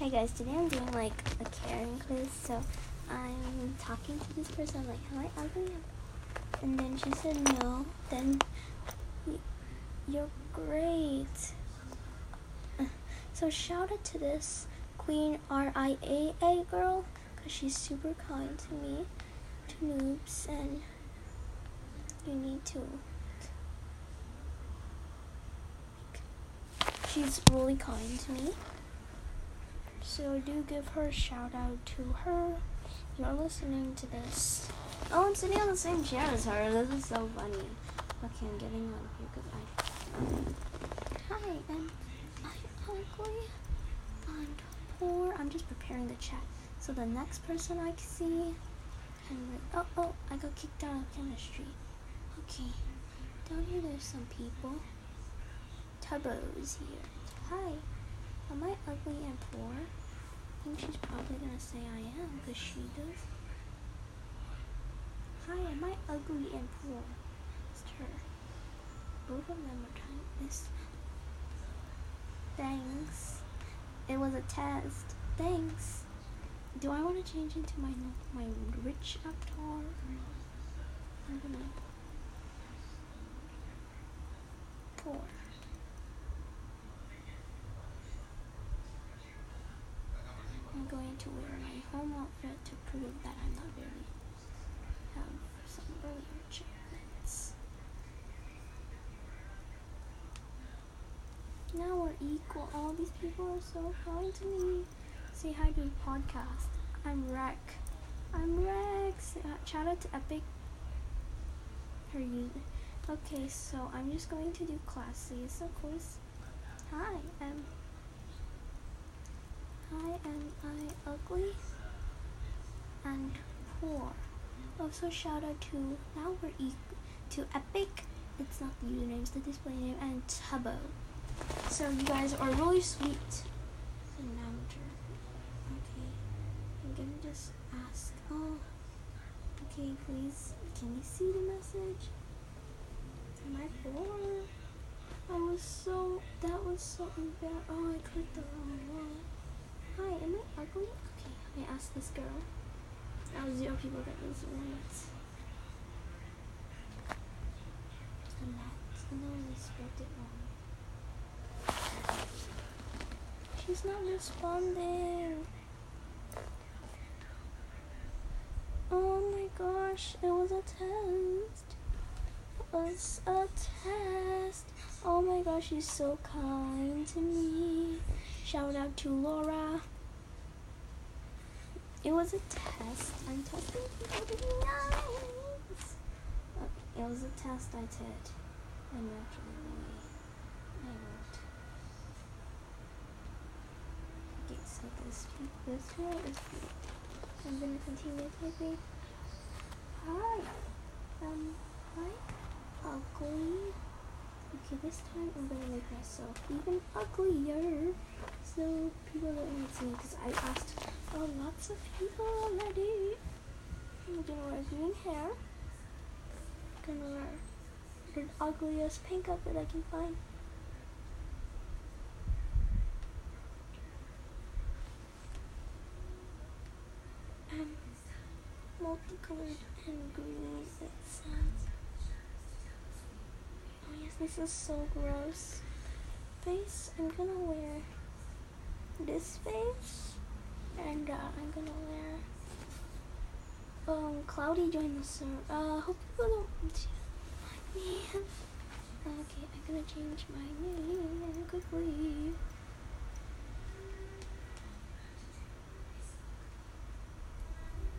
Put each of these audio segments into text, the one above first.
Hi guys, today I'm doing like a Karen quiz. So I'm talking to this person like, "Am I ugly?" And then she said no. Then you're great. So shout out to this Queen R I A A girl because she's super kind to me, to noobs, and you need to. She's really kind to me. So do give her a shout out to her. You're listening to this. Oh, I'm sitting on the same chair as her. This is so funny. Okay, I'm getting out of here because I. Hi, am I ugly and poor? I'm just preparing the chat. So the next person I see. Henry. Oh, oh, I got kicked out of chemistry. Okay. Down here there's some people. Tubbo's here. Hi. Am I ugly and poor? I think she's probably gonna say I am, because she does. Hi, am I ugly and poor? It's her. Both of them are trying this. Thanks. It was a test. Thanks. Do I want to change into my my rich avatar? I'm gonna poor. I'm going to wear my home outfit to prove that I'm not very have some rich outfits. Now we're equal. All these people are so kind to me. Say hi to the podcast. I'm Rex. I'm Rex. Uh, shout out to Epic. Her user. Okay, so I'm just going to do classes, of course. Hi, um, Hi, am I ugly and poor? Also, shout out to now we're equal to Epic. It's not the username, it's the display name, and Tubbo. So you guys are really sweet. So now. Okay, I'm gonna just ask. Oh, okay, please. Can you see the message? Am I poor? I was so. That was so bad. Oh, I clicked the wrong one. Hi, am I ugly? Okay, I asked this girl. Now zero people get those words. And that's and then spelled it wrong. She's not responding. Oh my gosh, it was a test. It was a test. Oh my gosh, she's so kind to me. Shout out to Laura. It was a test. I'm testing people nice. Uh, it was a test I did. I'm actually really. I wrote. Okay, so this this is. I'm gonna continue typing. Hi. Um. Hi. Ugly. Okay, this time I'm gonna make myself even uglier so people don't see me because I asked oh, lots of people already. I'm gonna wear green hair. gonna wear the ugliest pink outfit I can find. Um, multicolored and green says. This is so gross. Face, I'm gonna wear this face, and uh, I'm gonna wear. Um, Cloudy joined the server. Uh, hope people don't like me. okay, I'm gonna change my name quickly.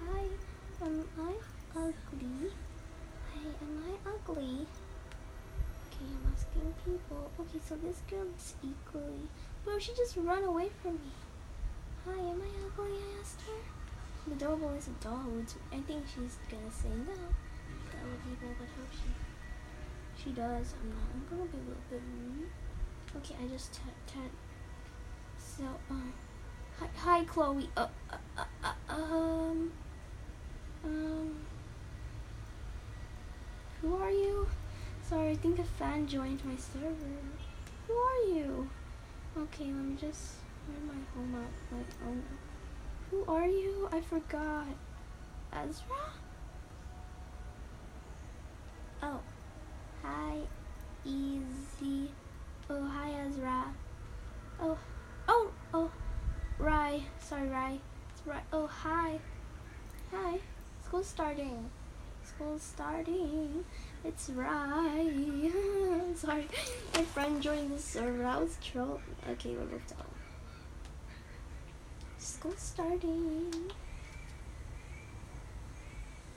Hi, am I ugly? Hi, am I ugly? Okay, I'm asking people. Okay, so this girl is equally. Bro, she just run away from me. Hi, am I ugly? I asked her. The doorbell is a dog. I think she's gonna say no to other people, but hope she she does. I'm not. I'm gonna be a little bit rude. Okay, I just t- t- So, um, hi, hi, Chloe. Uh, uh, uh, uh, um, um, who are you? Sorry, I think a fan joined my server. Who are you? Okay, let me just Where's my home out? My own. Who are you? I forgot. Ezra? Oh. Hi, Easy. Oh, hi, Ezra. Oh, oh, oh, Rye. Sorry, Rye. It's Rye. Oh, hi. Hi. School's starting. School's starting. It's Rye. Sorry. My friend joined the server. I was troll. Okay, we're both out. School's starting.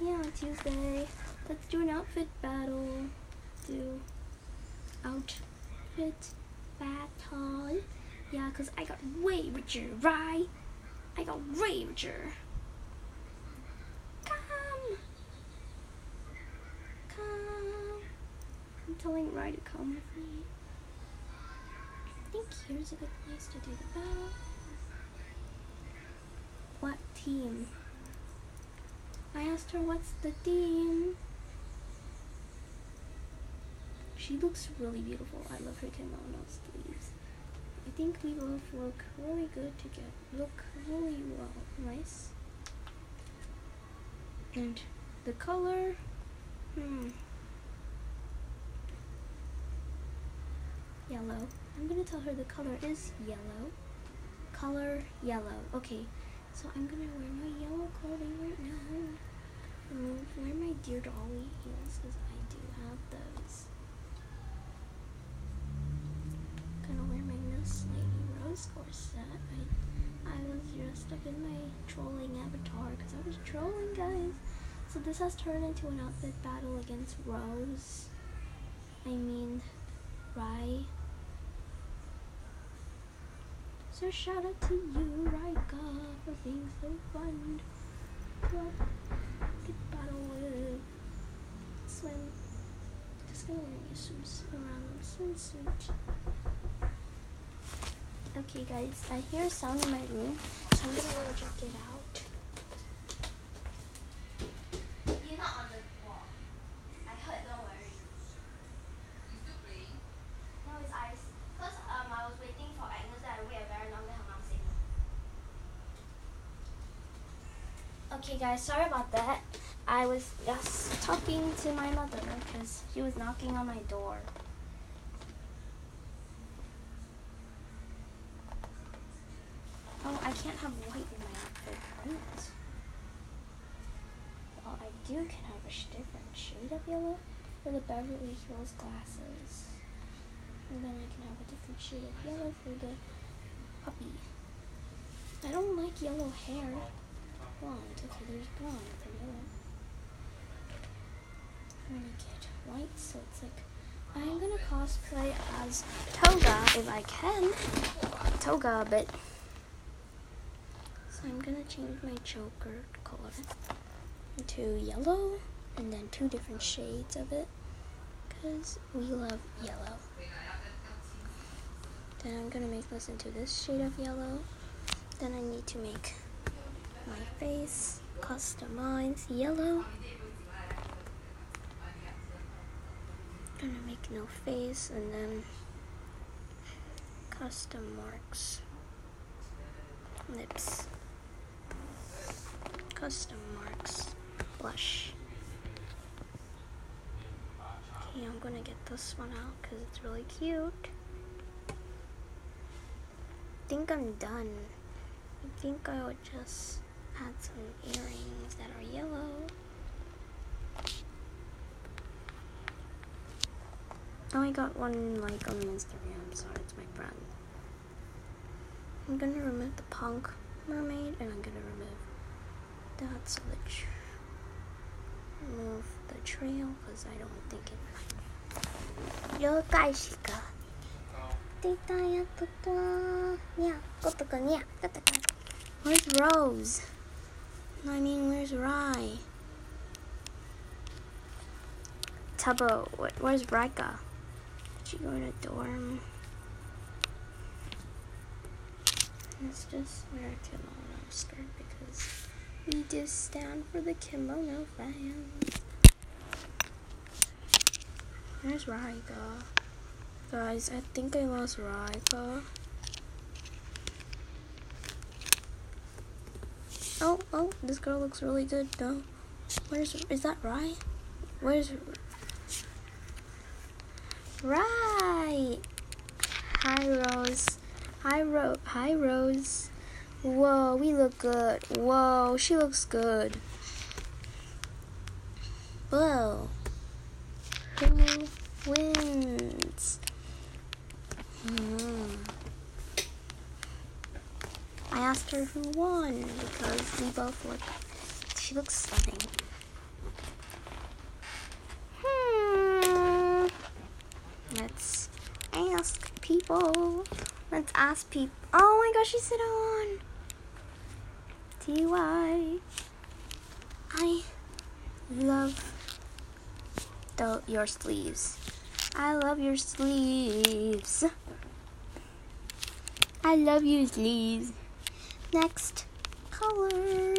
Yeah, Tuesday. Let's do an outfit battle. Do outfit battle. Yeah, because I got way richer, right? I got way richer. Come. Come. I'm telling Rai to come with me. I think here's a good place to do the battle. What team? I asked her what's the team. She looks really beautiful. I love her kimono sleeves. I think we both look really good together. Look really well. Nice. And the color, hmm. Yellow. I'm gonna tell her the color is yellow. Color yellow. Okay, so I'm gonna wear my yellow clothing right now. I'm wear my Dear Dolly heels because I do have those. gonna wear my Miss Lady Rose corset. I, I was dressed up in my trolling avatar because I was trolling, guys. So this has turned into an outfit battle against Rose. I mean, Rai. So shout out to you, Raika, for being so fun. Well, good battle with swim. Just gonna wear a swimsuit around swimsuit. Okay, guys, I hear a sound in my room, so I'm gonna go check it out. You're not on the wall. I heard, don't worry. You still playing? No, it's ice. Cause um, I was waiting for Agnes and I wait a very long time. I'm saying. Okay, guys, sorry about that. I was just talking to my mother because she was knocking on my door. Oh, I can't have white in my outfit. Well, I do can have a different shade of yellow for the Beverly Hills glasses. And then I can have a different shade of yellow for the puppy. I don't like yellow hair. Blonde. Okay, there's blonde for yellow. I'm gonna get white, so it's like I'm gonna cosplay as Toga if I can. Toga, but so I'm gonna change my choker color to yellow and then two different shades of it because we love yellow. Then I'm gonna make this into this shade of yellow. Then I need to make my face customize yellow. Gonna make no face and then custom marks. Lips. Custom marks. Blush. Okay i'm gonna get this one out because it's really cute. I think i'm done. I think i would just had some earrings that are yellow. Oh, I got one like on Instagram, so it's my friend. I'm gonna remove the punk mermaid, and I'm gonna remove that so the remove the trail because I don't think it. Yo, guys, oh. Yeah, got the gun. Yeah, got the gun. Where's Rose? I mean, where's Rye? Tubbo, where's Rika? Did she go a dorm? Let's just wear a kimono skirt because we just stand for the kimono fans. Where's Raika? Guys, I think I lost Raika. Oh, oh, this girl looks really good though. Where's is that Rye? Where's Right. Hi Rose. Hi Rose. Hi Rose. Whoa, we look good. Whoa, she looks good. Whoa. Who wins? Hmm. I asked her who won because we both look. She looks stunning. Hmm. Let's ask people. Let's ask people. Oh my gosh, she said on. TY. I love the, your sleeves. I love your sleeves. I love your sleeves. Next color.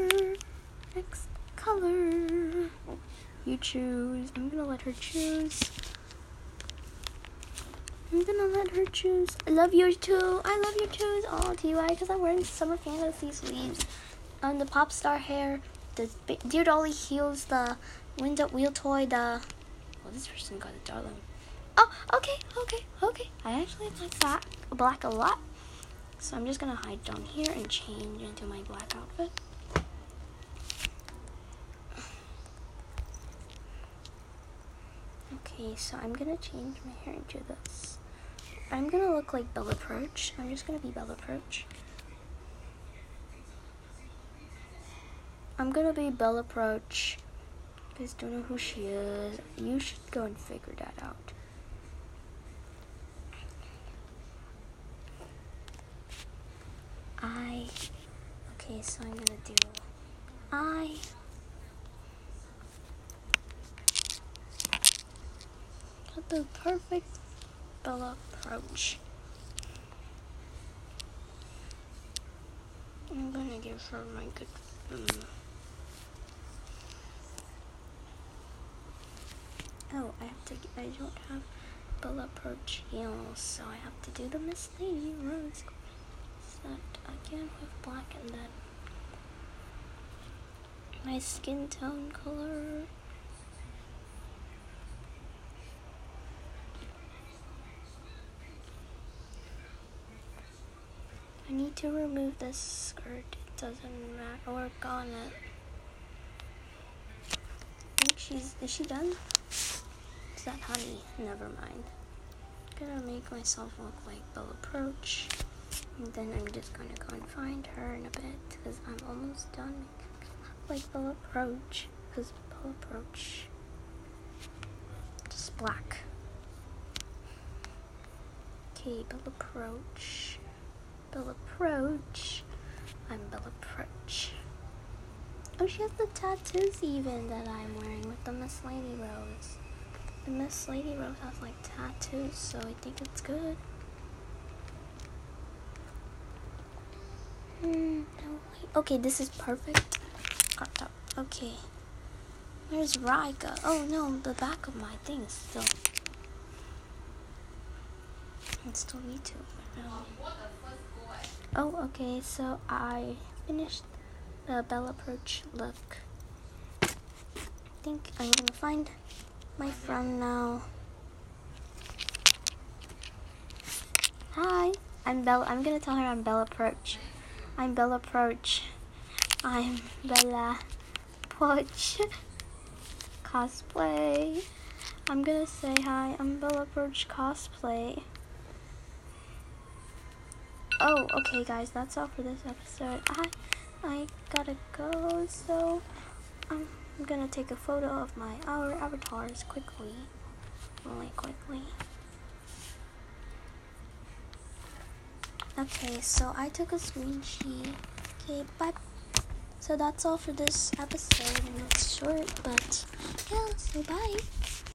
Next color. You choose. I'm gonna let her choose. I'm gonna let her choose. I love yours too. I love your shoes. Oh, TY, because I'm wearing summer fantasy sleeves. On the pop star hair, the Dear Dolly heels, the window wheel toy, the. Well, this person got a darling. Oh, okay, okay, okay. I actually like that black a lot. So I'm just gonna hide down here and change into my black outfit. Okay, so I'm gonna change my hair into this. I'm gonna look like Bella Poarch. I'm just gonna be Bella Poarch. I'm gonna be Bella Poarch. You guys don't know who she is. You should go and figure that out. I. Okay, so I'm gonna do. I. Got the perfect Bella Poarch. I'm gonna give her my good. Um, oh, I have to. I don't have Bella Poarch heels, so I have to do the Miss Lady Rose set again with black and then my skin tone color. I need to remove this skirt. It doesn't matter. Work on it. I think she's. Is she done? Is that honey? Never mind. I'm gonna make myself look like Bella Poarch. And then I'm just gonna go and find her in a bit because I'm almost done. Like Bella Poarch. Because Bella Poarch. Just black. Okay, Bella Poarch. Bella Poarch. I'm Bella Poarch. Oh, she has the tattoos even that I'm wearing with the Miss Lady Rose. The Miss Lady Rose has like tattoos, so I think it's good. Hmm, okay, this is perfect. Okay. Where's Rika? Oh no, the back of my thing is still. It's still YouTube. Oh, okay, so I finished the Bella Poarch look. I think I'm gonna find my friend now. Hi, I'm Bella. I'm gonna tell her I'm Bella Poarch. I'm Bella Poarch. I'm Bella Poarch. Cosplay. I'm gonna say hi. I'm Bella Poarch Cosplay. Oh, okay, guys, that's all for this episode. I, I gotta go, so I'm gonna take a photo of my our avatars quickly, really quickly. Okay, so I took a screenshot. Okay, bye. So that's all for this episode, and it's short, but yeah, so bye.